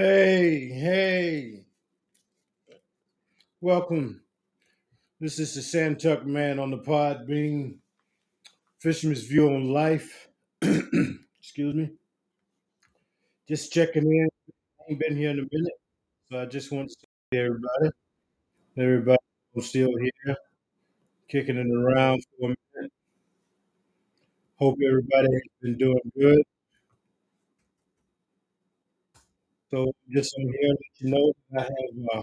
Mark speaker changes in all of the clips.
Speaker 1: Hey, hey, welcome. This is the Santuck Man on the pod being Fisherman's View on Life. Excuse me. Just checking in. I ain't been here in a minute, so I just want to see everybody. Everybody still here, kicking it around for a minute. Hope everybody has been doing good. So just on here, let you know I have uh,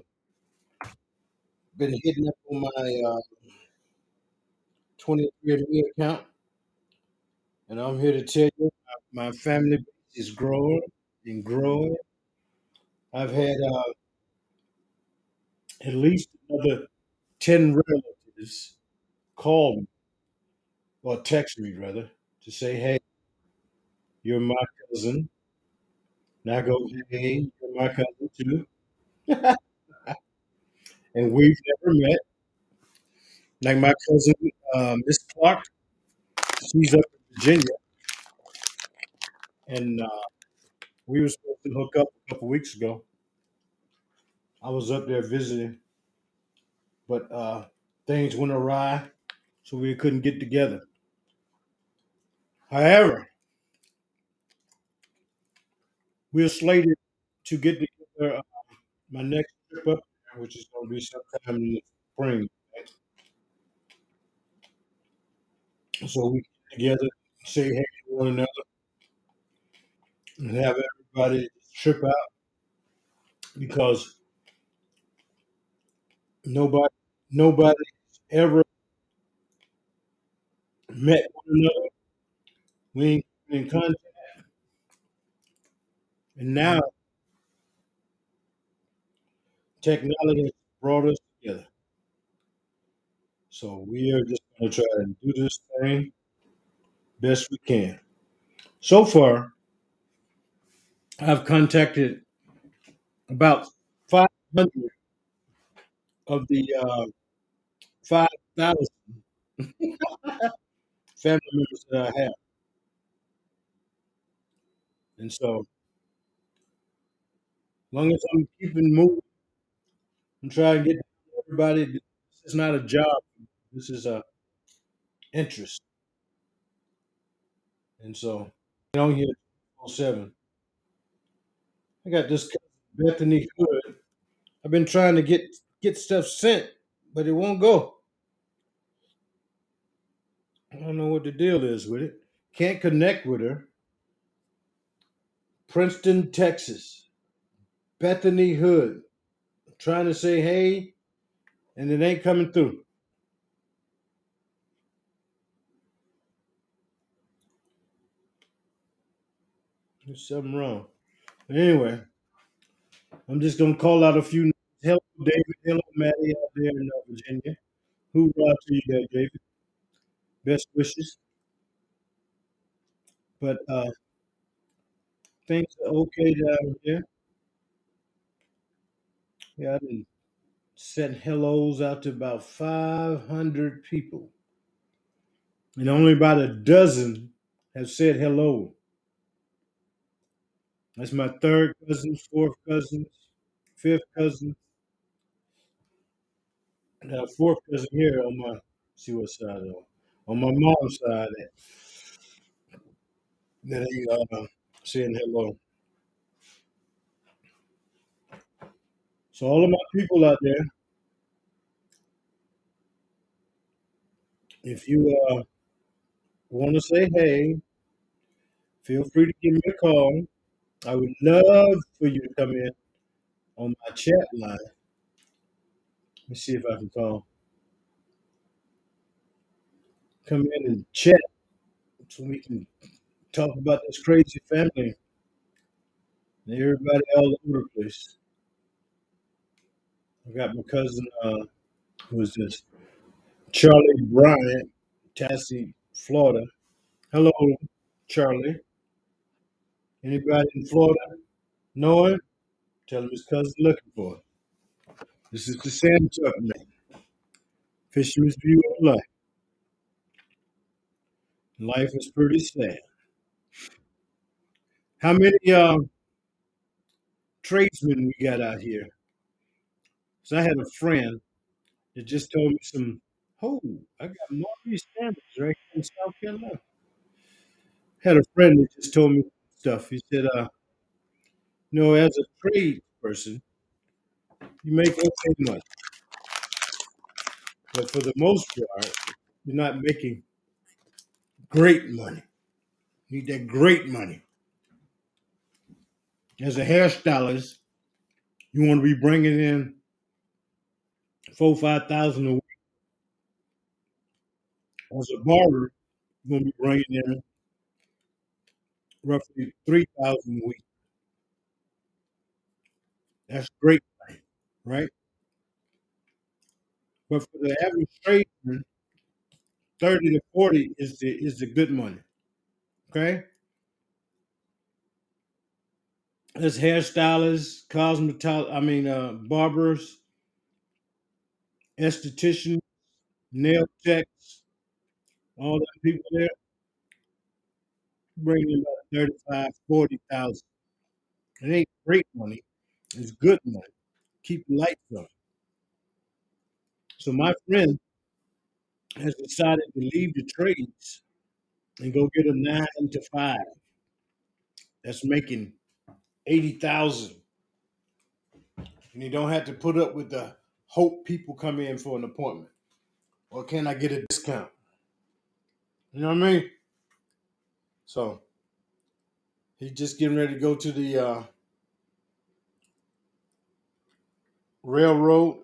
Speaker 1: been hitting up on my uh, 23andMe account, and I'm here to tell you my, my family is growing and growing. I've had uh, at least another 10 relatives call me or text me, rather, to say, hey, you're my cousin. And go, hey, you're my cousin too. and we've never met. Like my cousin, uh, Miss Clark, she's up in Virginia. And uh, we were supposed to hook up a couple weeks ago. I was up there visiting, but uh, things went awry, so we couldn't get together. However, we're slated to get together uh, my next trip up which is going to be sometime in the spring. So we get together, say hey to one another, and have everybody trip out because nobody nobody ever met one another. We ain't in contact, and now technology has brought us together. So we are just going to try and do this thing best we can. So far, I've contacted about 500 of the uh, 5,000 family members that I have. And so, long as I'm keeping moving, I'm trying to get everybody. This is not a job. This is a interest. And so, on here, 07. I got this Bethany Hood. I've been trying to get get stuff sent, but it won't go. I don't know what the deal is with it. Can't connect with her. Princeton, Texas. Bethany Hood. Trying to say hey, and it ain't coming through. There's something wrong. Anyway, I'm just gonna call out a few. Hello, David. Hello, Maddie out there in uh, Virginia. Hoorah to you there, David. Best wishes. But uh, things are okay down here. Yeah, I done sent hellos out to about 500 people, and only about a dozen have said hello. That's my third cousin, fourth cousins, fifth cousin, uh, fourth cousin here on my see what side on on my mom's side that that ain't uh, saying hello. So all of my people out there, if you uh, want to say hey, feel free to give me a call. I would love for you to come in on my chat line. Let me see if I can call. Come in and chat so we can talk about this crazy family and everybody all over the place. I got my cousin, uh, who is this? Charlie Bryant, Tassie, Florida. Hello, Charlie. Anybody in Florida know him? Tell him his cousin looking for him. This is the Santuck man. Fisherman's view of life. Life is pretty sad. How many uh, tradesmen we got out here. So I had a friend that just told me some. Oh, I got of these right here in South Carolina. Had a friend that just told me stuff. He said, uh, you know, as a trade person, you make okay money. But for the most part, you're not making great money. You need that great money. As a hairstylist, you want to be bringing in four, five thousand a week. As a barber, going to be bringing in roughly three thousand a week. That's great right? But for the average tradesman, thirty to forty is the is the good money. Okay. As hairstylists, cosmetol I mean uh, barbers, estheticians, nail techs, all the people there, bringing in about 35, 40,000. It ain't great money. It's good money. Keep the lights on. So my friend has decided to leave the trades and go get a nine to five. That's making eighty thousand, and you don't have to put up with the hope people come in for an appointment. Or can I get a discount? You know what I mean? So he's just getting ready to go to the uh, railroad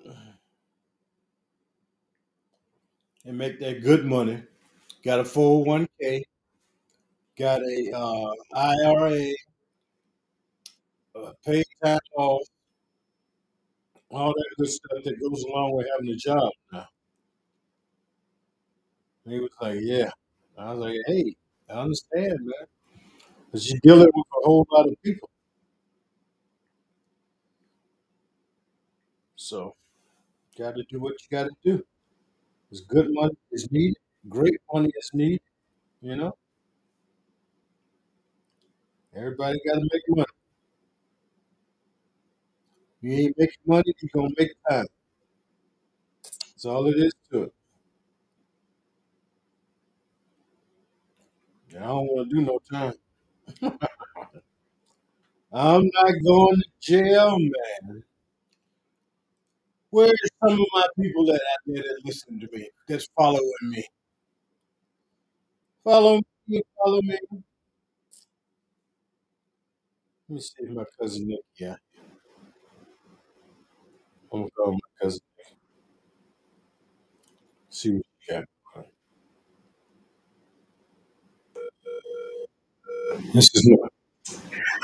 Speaker 1: and make that good money. Got a 401k, got a uh, IRA, uh, paid time off, all that good stuff that goes along with having a job now. He was like, Yeah. I was like, Hey, I understand, man. Because you're dealing with a whole lot of people. So, got to do what you got to do. It's good money is needed, great money is needed, you know? Everybody got to make money. You ain't making money, you're going to make time. That's all it is to it. I don't want to do no time. I'm not going to jail, man. Where's some of my people that out there that listen to me, that's following me? Follow me, follow me. Let me see if my cousin Nick, yeah. I'm gonna call my cousin See what you got. This is Noah.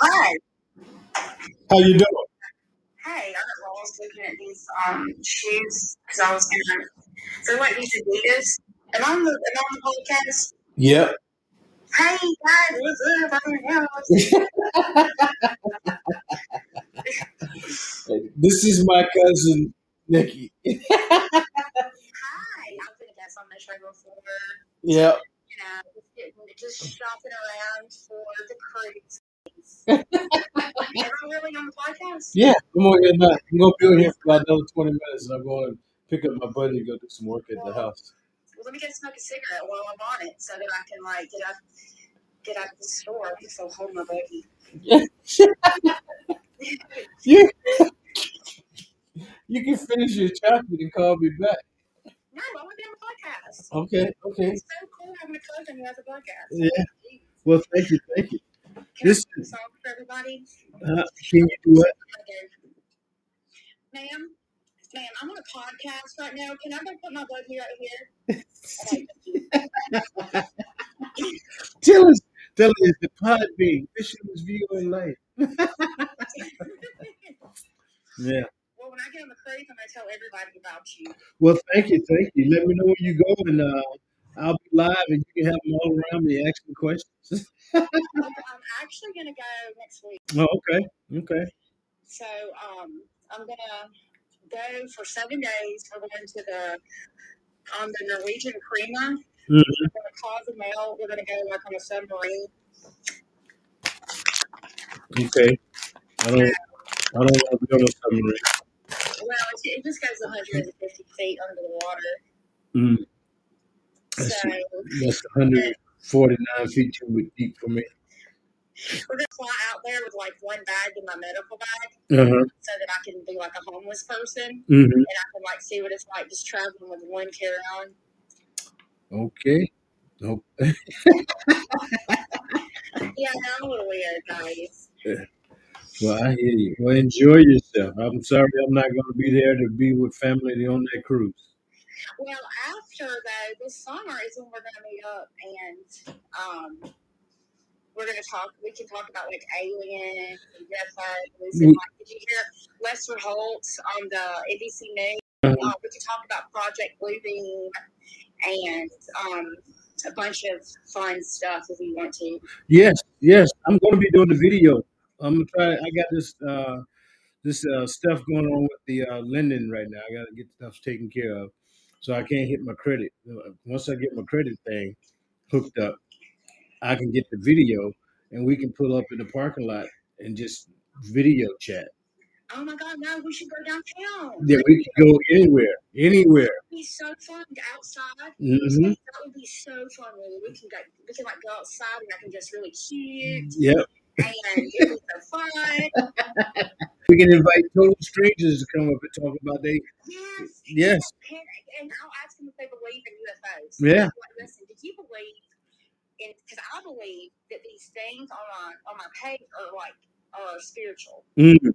Speaker 2: Hi.
Speaker 1: How you doing?
Speaker 2: Hey, I was looking at these um shoes because I was gonna. They're like these Adidas. Am I on the am I on the podcast?
Speaker 1: Yep.
Speaker 2: Hey guys, what's your
Speaker 1: this is my cousin Nikki.
Speaker 2: Hi. I've been a guest on the show before.
Speaker 1: Yep.
Speaker 2: You know, just getting just shopping around for the cruise. Am I really on the podcast?
Speaker 1: Yeah, I'm gonna get. I'm gonna be on here for about another 20 minutes and I'm going to pick up my buddy and go do some work at the house.
Speaker 2: Let me go smoke a cigarette while I'm on it so that I can like get out get out of the store. So hold my buggy.
Speaker 1: you, you can finish your chocolate and call me back.
Speaker 2: No, I want to be on the podcast.
Speaker 1: Okay, okay.
Speaker 2: It's so cool having a cousin who has a podcast.
Speaker 1: Yeah. Well, thank you, thank you.
Speaker 2: Can
Speaker 1: This
Speaker 2: I a song for everybody?
Speaker 1: Uh, can you do it?
Speaker 2: Ma'am, ma'am, I'm on a podcast right now. Can I go put my buggy right here?
Speaker 1: Tell us, tell us the pod being Fisherman's View in life. Yeah.
Speaker 2: well, when I get on the cruise, I'm going to tell everybody about you.
Speaker 1: Well, thank you, thank you. Let me know where you go, and uh, I'll be live, and you can have them all around me asking questions.
Speaker 2: Well, I'm actually going to go next week.
Speaker 1: oh, okay, okay.
Speaker 2: So um, I'm going to go for seven days. We're going to the on the Norwegian Prima.
Speaker 1: Mhm.
Speaker 2: We're going to Cozumel. We're going to go like on a submarine.
Speaker 1: Okay. I don't. I don't want to be on a submarine.
Speaker 2: Well, it, it just goes 150 feet under the water.
Speaker 1: Mm,
Speaker 2: So
Speaker 1: that's, that's 149 feet too deep for me.
Speaker 2: We're gonna fly out there with like one bag in my medical bag,
Speaker 1: Uh huh.
Speaker 2: so that I can be like a homeless person
Speaker 1: hmm
Speaker 2: and I can like see what it's like just traveling with one carry on.
Speaker 1: Okay. Nope.
Speaker 2: Yeah, I'm a little weird, guys.
Speaker 1: Well, I hear you. Well, enjoy yourself. I'm sorry I'm not going to be there to be with family on that cruise.
Speaker 2: Well, after though, this summer is when we're gonna meet up and um we're gonna talk we can talk about like aliens and UFOs and
Speaker 1: We-
Speaker 2: like did you hear Lester Holt on the ABC News?
Speaker 1: Uh-huh.
Speaker 2: Uh, we can talk about Project Bluebeam and um a bunch of fun stuff if you want to.
Speaker 1: Yes, yes. I'm going to be doing the video. I'm gonna try. I got this uh, this uh, stuff going on with the uh, lending right now. I got to get stuff taken care of, so I can't hit my credit. Uh, Once I get my credit thing hooked up, I can get the video, and we can pull up in the parking lot and just video chat.
Speaker 2: Oh my god, no, we should go downtown.
Speaker 1: Yeah, we can go anywhere, anywhere.
Speaker 2: It'd be so fun outside.
Speaker 1: hmm
Speaker 2: That would be so fun. Really. We can go. We can like go outside and I can just really cute,
Speaker 1: Yep.
Speaker 2: and it'd be so fun.
Speaker 1: We can invite total strangers to come up and talk about they.
Speaker 2: Yes.
Speaker 1: Yes.
Speaker 2: And, and I'll ask them if they believe in UFOs.
Speaker 1: Yeah.
Speaker 2: Like, listen, do you believe in? Because I believe that these things on my on my page are like are spiritual.
Speaker 1: Mm,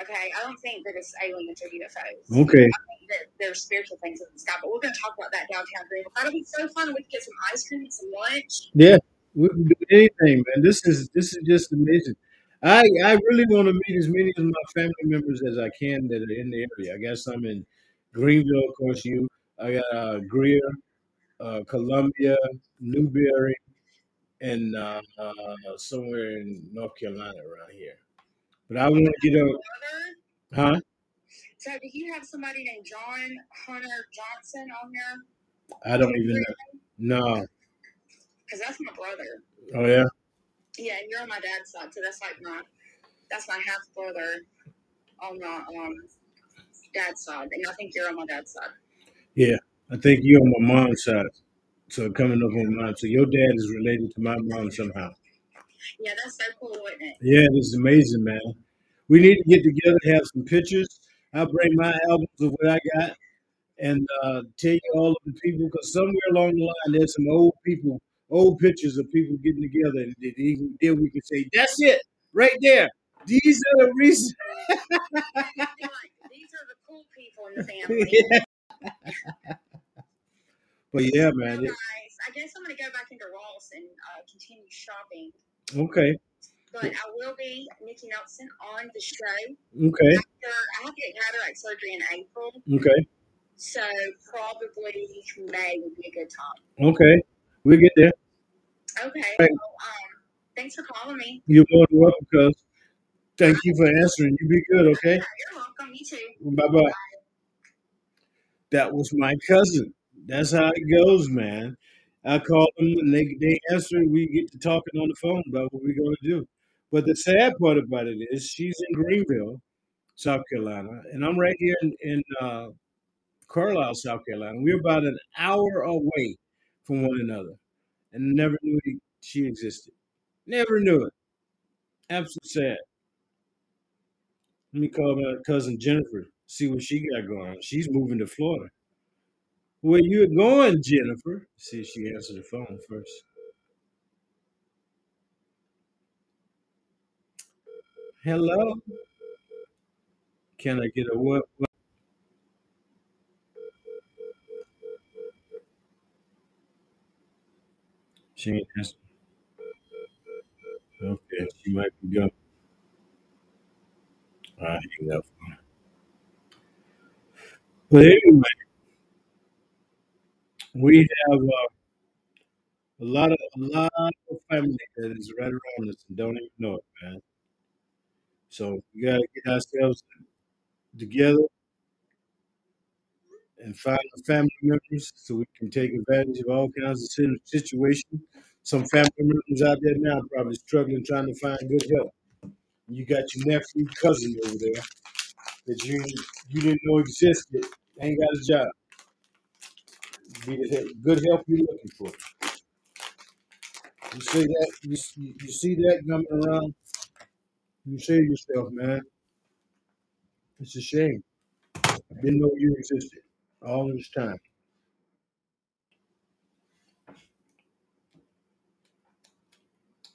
Speaker 2: Okay, I don't think that it's aliens or UFOs.
Speaker 1: okay.
Speaker 2: I think that they're spiritual things in the sky. But we're going to talk about that downtown Greenville. That'll be so fun. We can get some ice cream and some lunch.
Speaker 1: Yeah, we can do anything, man. This is this is just amazing. I I really want to meet as many of my family members as I can that are in the area. I got some in Greenville, of course. You, I got uh, Greer, uh, Columbia, Newberry, and uh, uh, somewhere in North Carolina around here. But I want to get a
Speaker 2: Brother.
Speaker 1: huh?
Speaker 2: So, do you have somebody named John Hunter Johnson on there?
Speaker 1: I don't even know. No.
Speaker 2: Because that's my brother.
Speaker 1: Oh yeah.
Speaker 2: Yeah, and you're on my dad's side, so that's like my that's my half brother on my um dad's side, and I think you're on my dad's side.
Speaker 1: I think you're on my mom's side. So coming up on mine. So your dad is related to my mom somehow.
Speaker 2: Yeah, that's so cool, isn't it?
Speaker 1: Yeah, this is amazing, man. We need to get together, have some pictures. I'll bring my albums of what I got and uh, tell you all of the people because somewhere along the line there's some old people, old pictures of people getting together, and then then we can say that's it right there. These are the reasons.
Speaker 2: Like, These are the cool people in the family.
Speaker 1: yeah. But yeah, man.
Speaker 2: nice. I guess I'm gonna go back into Ross and uh, continue shopping.
Speaker 1: okay,
Speaker 2: But I will be Nikki Nelson on the show.
Speaker 1: okay,
Speaker 2: After, I have to get cataract surgery in April,
Speaker 1: okay,
Speaker 2: so probably May would be a good time.
Speaker 1: okay. We'll get there.
Speaker 2: Okay.
Speaker 1: Right.
Speaker 2: Well, um, thanks for calling me.
Speaker 1: You're more than welcome, cuz. Thank you for answering. You be good, okay?
Speaker 2: You're welcome. You too.
Speaker 1: Bye bye. That was my cousin. That's how it goes, man. I call them and they, they answer we get to talking on the phone about what we're going to do. But the sad part about it is she's in Greenville, South Carolina, and I'm right here in, in uh, Carlisle, South Carolina. We're about an hour away from one another and never knew she existed. Never knew it. Absolutely sad. Let me call my cousin Jennifer, see what she got going on. She's moving to Florida. Where you going, Jennifer? See if she answered the phone first. Hello. Can I get a what? what? She ain't answering. Okay, she might be gone. I hang up. But anyway, we have uh, a lot of a lot of family that is right around us and don't even know it, man. So we gotta get ourselves together and find the family members so we can take advantage of all kinds of situations. Some family members out there now probably struggling trying to find good help. You got your nephew, cousin over there that you you didn't know existed. Ain't got a job. Be the he- good help you're looking for. You see that? You, you you see that coming around? You say to yourself, man, it's a shame. I didn't know you existed all this time.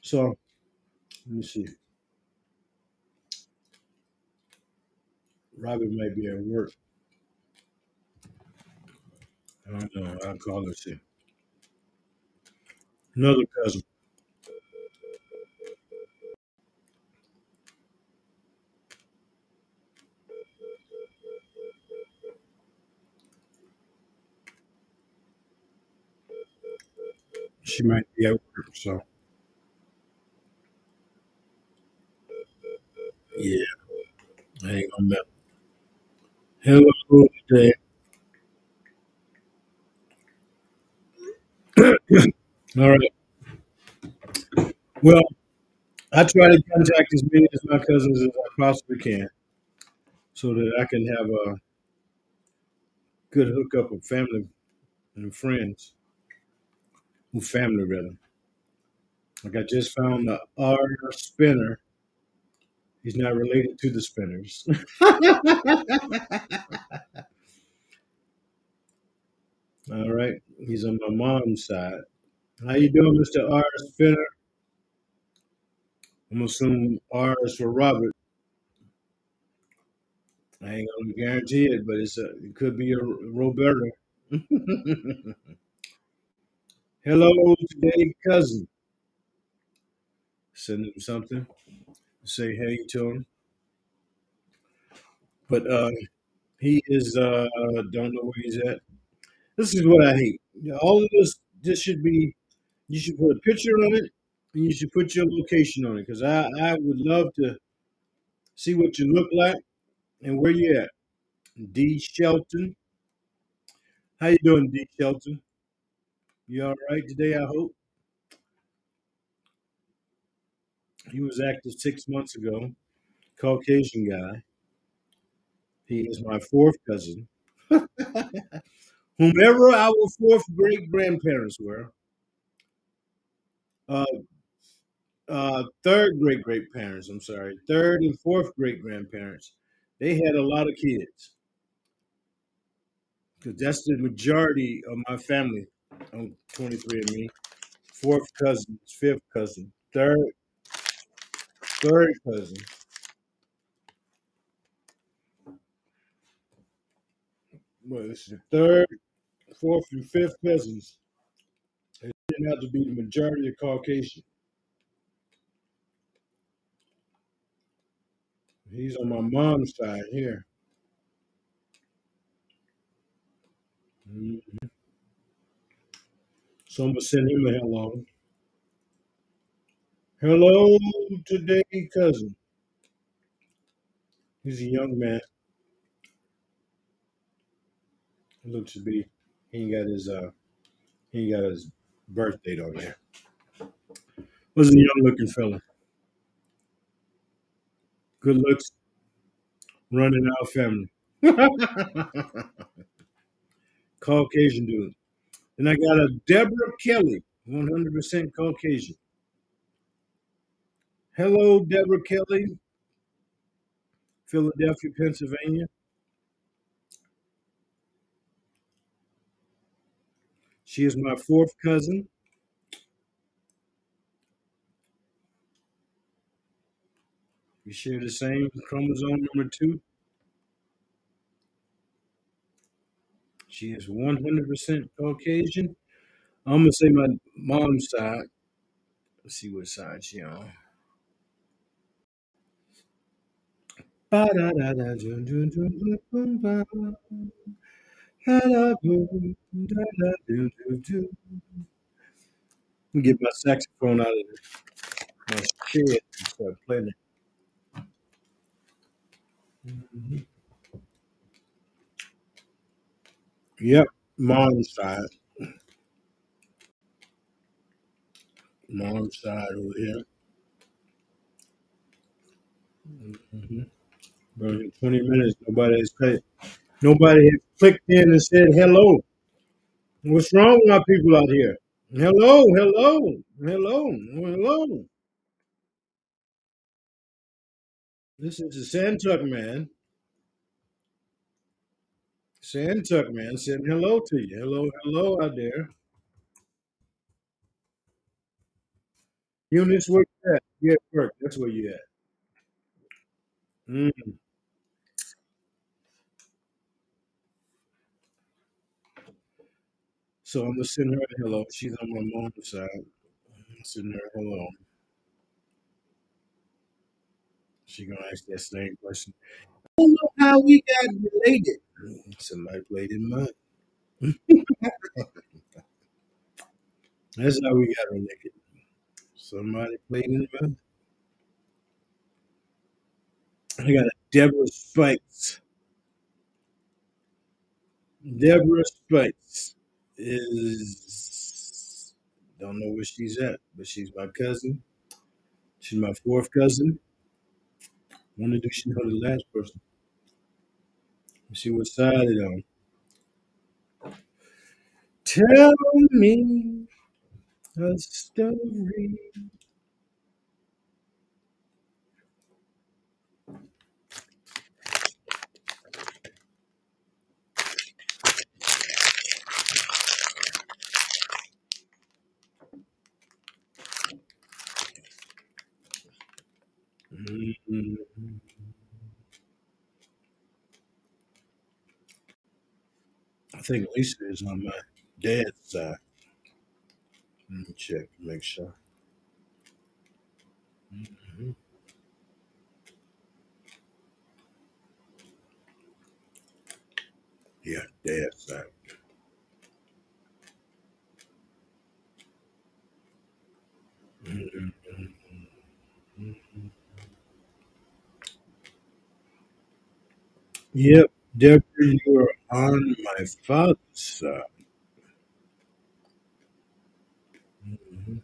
Speaker 1: So let me see. Robert might be at work. I know. I'll call her. See. Another cousin. She might be at work. So yeah, I ain't gonna. Hello today. All right. Well, I try to contact as many of my cousins as I possibly can, so that I can have a good hookup of family and friends, with family rather. Like I just found the R spinner. He's not related to the spinners. All right. He's on my mom's side. How you doing, Mr. R Spinner? I'm assuming R is for Robert. I ain't gonna guarantee it, but it's a, it could be a Roberta. Hello today, cousin. Send him something. Say hey to him. But uh he is uh don't know where he's at. This is what I hate. All of this this should be you should put a picture on it and you should put your location on it because I, I would love to see what you look like and where you at. D Shelton. How you doing, D Shelton? You all right today, I hope? He was active six months ago. Caucasian guy. He is my fourth cousin. Whomever our fourth great grandparents were, uh, uh, third great great parents, I'm sorry, third and fourth great grandparents, they had a lot of kids. Because that's the majority of my family on 23 and me. Fourth cousin, fifth cousin, third, third cousin. Well, this is the third, fourth, and fifth cousins. It didn't to be the majority of Caucasian. He's on my mom's side here. Mhm. So I'm gonna send him a hello. Hello today, cousin. He's a young man. He looks to be. He ain't got his uh. He ain't got his birth date on there. Was a young looking fella. Good looks, running our family. Caucasian dude. And I got a Deborah Kelly, 100% Caucasian. Hello, Deborah Kelly, Philadelphia, Pennsylvania. She is my fourth cousin. We share the same chromosome number two. She is 100% Caucasian. I'm going to say my mom's side. Let's see what side she on. Me get my saxophone out of my shed and start playing it. Yep, mom's side. Mom's side over here. hmm But in 20 minutes, nobody has clicked. Nobody has clicked in and said hello. What's wrong with our people out here? Hello, hello, hello, hello. This is the Santuck man. Santuck man saying hello to you. Hello, hello out there. Eunice, where you at? At work. That's where you at. Mm. So I'm gonna send her a hello. She's on my mom's side. I'm sending her a hello. She gonna ask that same question. I don't know how we got related. Somebody played in mine. That's how we got related. Somebody played in mine. I got a Deborah Spikes. Deborah Spikes is don't know where she's at, but she's my cousin. She's my fourth cousin. Wonder do she know the last person? Let's see what side it on. Tell me a story. Mhm. I think Lisa is on my dad's side. Let me check, make sure. Mhm. Yeah, dad's side. Mhm. Mhm. Yep, Deborah, you are on my father's side. Mhm.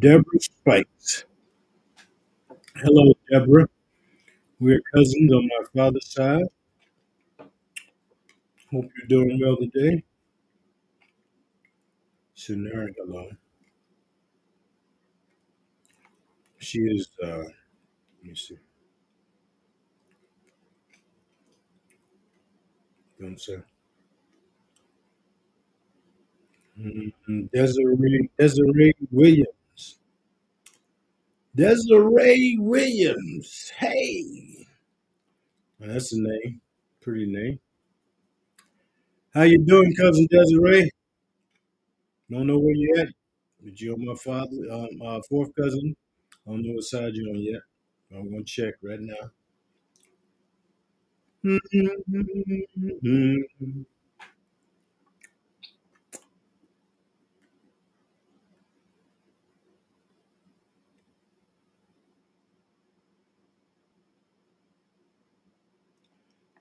Speaker 1: Deborah Spikes. Hello, Deborah. We're cousins on my father's side. Hope you're doing well today. Scenario hello. She is, uh, let me see. Don't say. Mhm. Desiree, Desiree Williams. Desiree Williams. Hey, Well, that's a name. Pretty name. How you doing, cousin Desiree? Don't know where you at, but you're my father, um, uh, fourth cousin. I don't know what side you're on yet. I'm gonna check right now.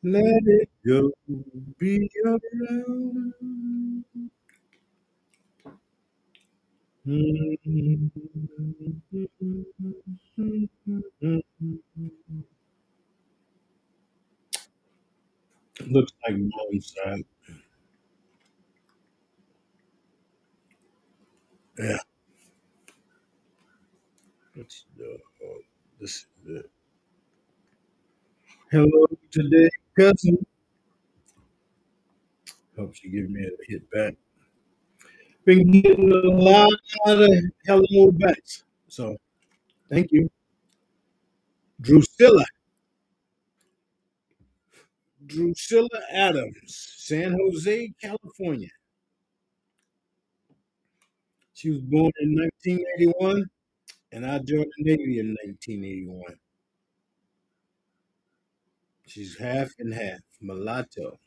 Speaker 1: Let it go, be around. Looks like mom's side. Yeah, it's the, uh, this is it. Hello today, cousin. Hope she give me a hit back. Been getting a lot of hello backs. So thank you. Drusilla. Drusilla Adams, San Jose, California. She was born in 1981, and I joined the Navy in 1981. She's half and half, mulatto.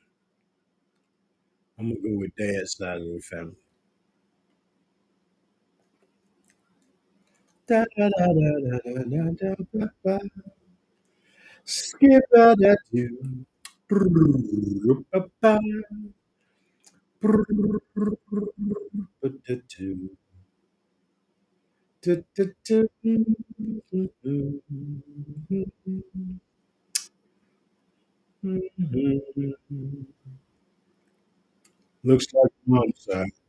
Speaker 1: I'm gonna go with dad's side of the family. Da, da, da, da, da, da, da, da, da. Skip do. Looks like mom's side.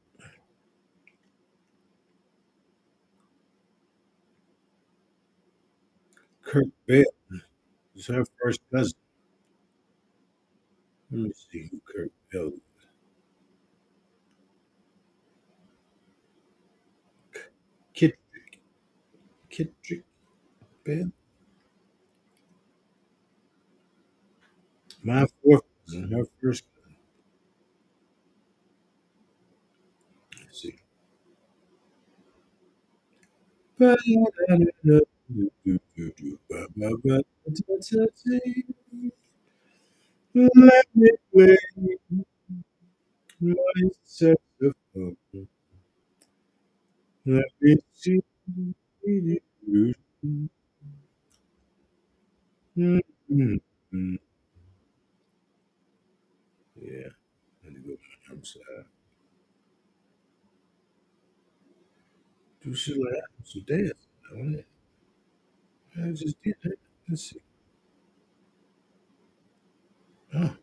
Speaker 1: Kirk Bell is her first cousin. Let me see who Kirk Bell is. Kitrick. Kitrick Bell. My fourth cousin, her mm-hmm. first cousin. Let's see. Let me play. Let me see you. Yeah, let me go. I'm sorry. Do shit like that. Some dance on it. I just did it. Let's see. Oh.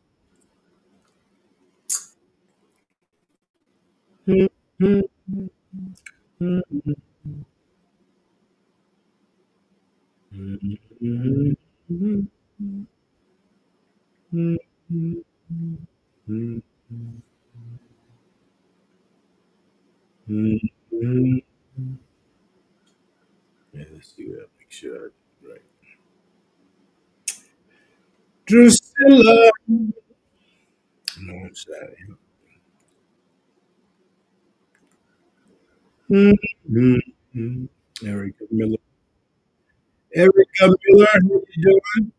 Speaker 1: Yeah, let's see what make sure I do it right. Drusilla. No, I'm sorry. Mm-hmm. Erica Miller. Erica Miller, how you doing?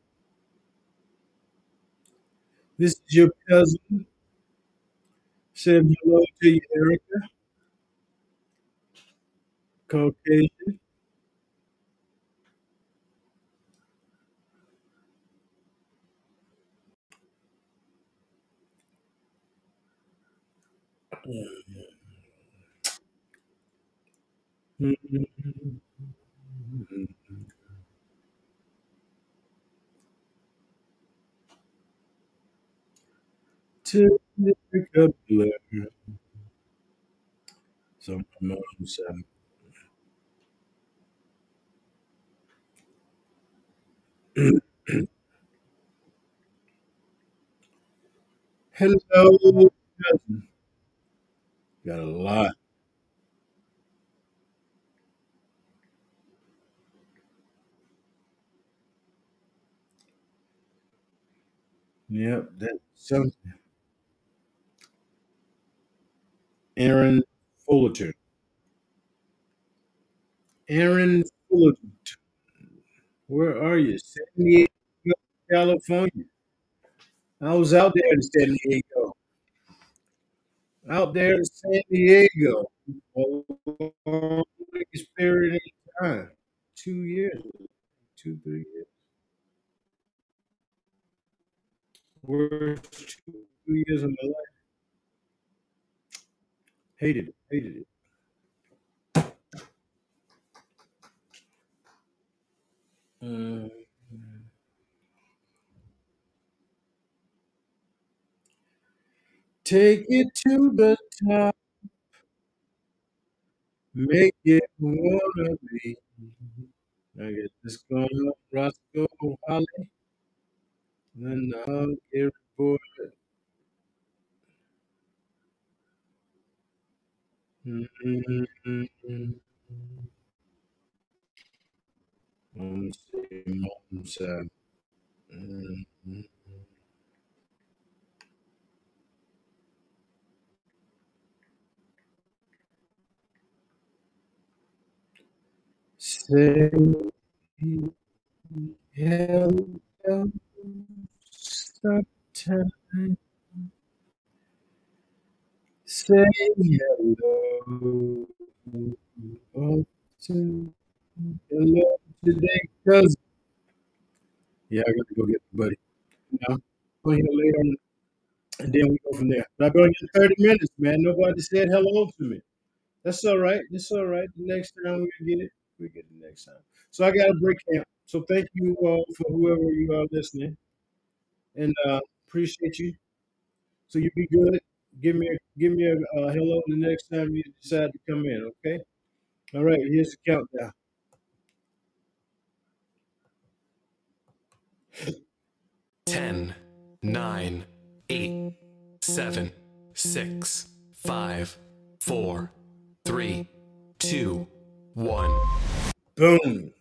Speaker 1: This is your cousin. Say hello to you, Erica. Caucasian. To. So side. Hello, cousin. Got a lot. Yep, that's something. Aaron Fullerton. Aaron Fullerton. Where are you? San Diego, California. I was out there in San Diego. Out there in San Diego. Longest period of time. Two years. Two, three years. Worst two, two years of my life. Hated it. Hated it. Mm. Take it to the top. Make it wanna be. I get this going up, Roscoe Holly. Then I'll get report. Mm-hmm. Mm-hmm. Say hello sometime. Say hello. often. Hello today, cousin. Yeah, I got to go get the buddy. Now, go here later on and then we go from there. But I've been on here 30 minutes, man. Nobody said hello to me. That's all right. That's all right. The next time we get it, we get it next time. So I got a break camp. So thank you all for whoever you are listening, and uh, appreciate you. So you be good. Give me a give me a uh, hello the next time you decide to come in. Okay. All right. Here's the countdown.
Speaker 3: Ten, nine, eight, seven, six, five, four, three, two, one.
Speaker 1: Boom.